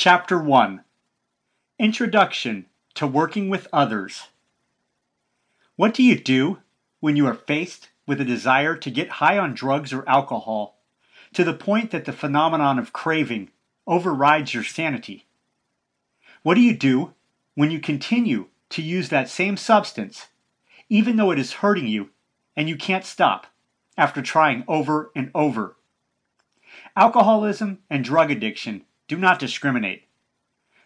Chapter 1 Introduction to Working with Others. What do you do when you are faced with a desire to get high on drugs or alcohol to the point that the phenomenon of craving overrides your sanity? What do you do when you continue to use that same substance even though it is hurting you and you can't stop after trying over and over? Alcoholism and drug addiction do not discriminate.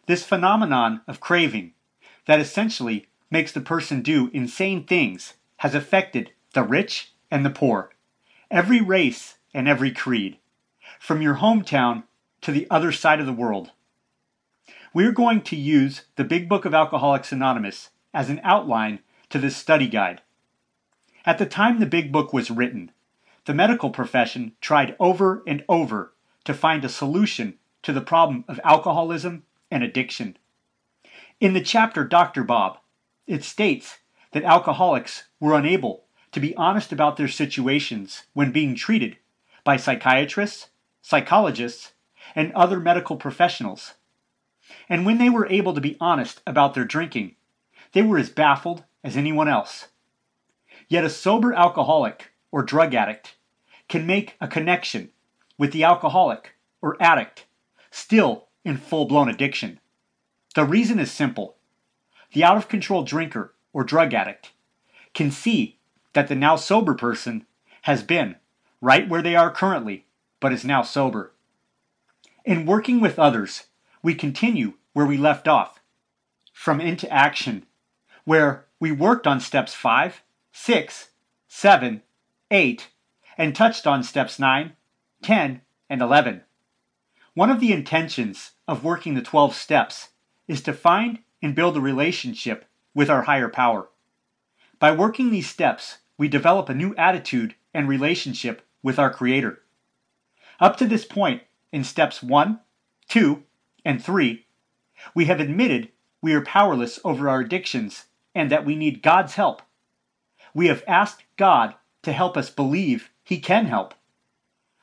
This phenomenon of craving that essentially makes the person do insane things has affected the rich and the poor, every race and every creed, from your hometown to the other side of the world. We're going to use the Big Book of Alcoholics Anonymous as an outline to this study guide. At the time the Big Book was written, the medical profession tried over and over to find a solution to the problem of alcoholism and addiction. In the chapter Dr. Bob, it states that alcoholics were unable to be honest about their situations when being treated by psychiatrists, psychologists, and other medical professionals. And when they were able to be honest about their drinking, they were as baffled as anyone else. Yet a sober alcoholic or drug addict can make a connection with the alcoholic or addict still in full blown addiction. The reason is simple the out of control drinker or drug addict can see that the now sober person has been right where they are currently, but is now sober. In working with others, we continue where we left off, from into action, where we worked on steps 5, 6, 7, 8, and touched on steps 9, 10, and 11. One of the intentions of working the 12 steps is to find and build a relationship with our higher power. By working these steps, we develop a new attitude and relationship with our Creator. Up to this point, in steps 1, 2, and 3, we have admitted we are powerless over our addictions and that we need God's help. We have asked God to help us believe He can help.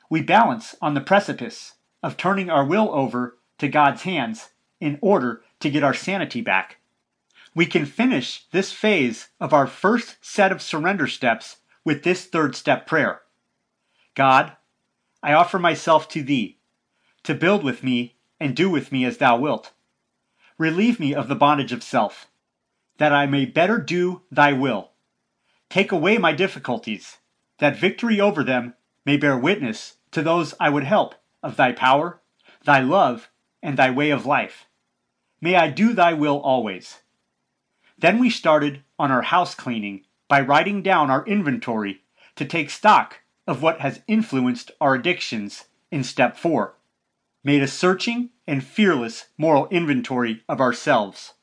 We balance on the precipice of turning our will over to God's hands in order to get our sanity back. We can finish this phase of our first set of surrender steps with this third step prayer God, I offer myself to Thee, to build with me and do with me as Thou wilt. Relieve me of the bondage of self, that I may better do Thy will. Take away my difficulties, that victory over them may bear witness to those I would help of Thy power, Thy love, and Thy way of life. May I do Thy will always. Then we started on our house cleaning by writing down our inventory to take stock of what has influenced our addictions in step 4. Made a searching and fearless moral inventory of ourselves.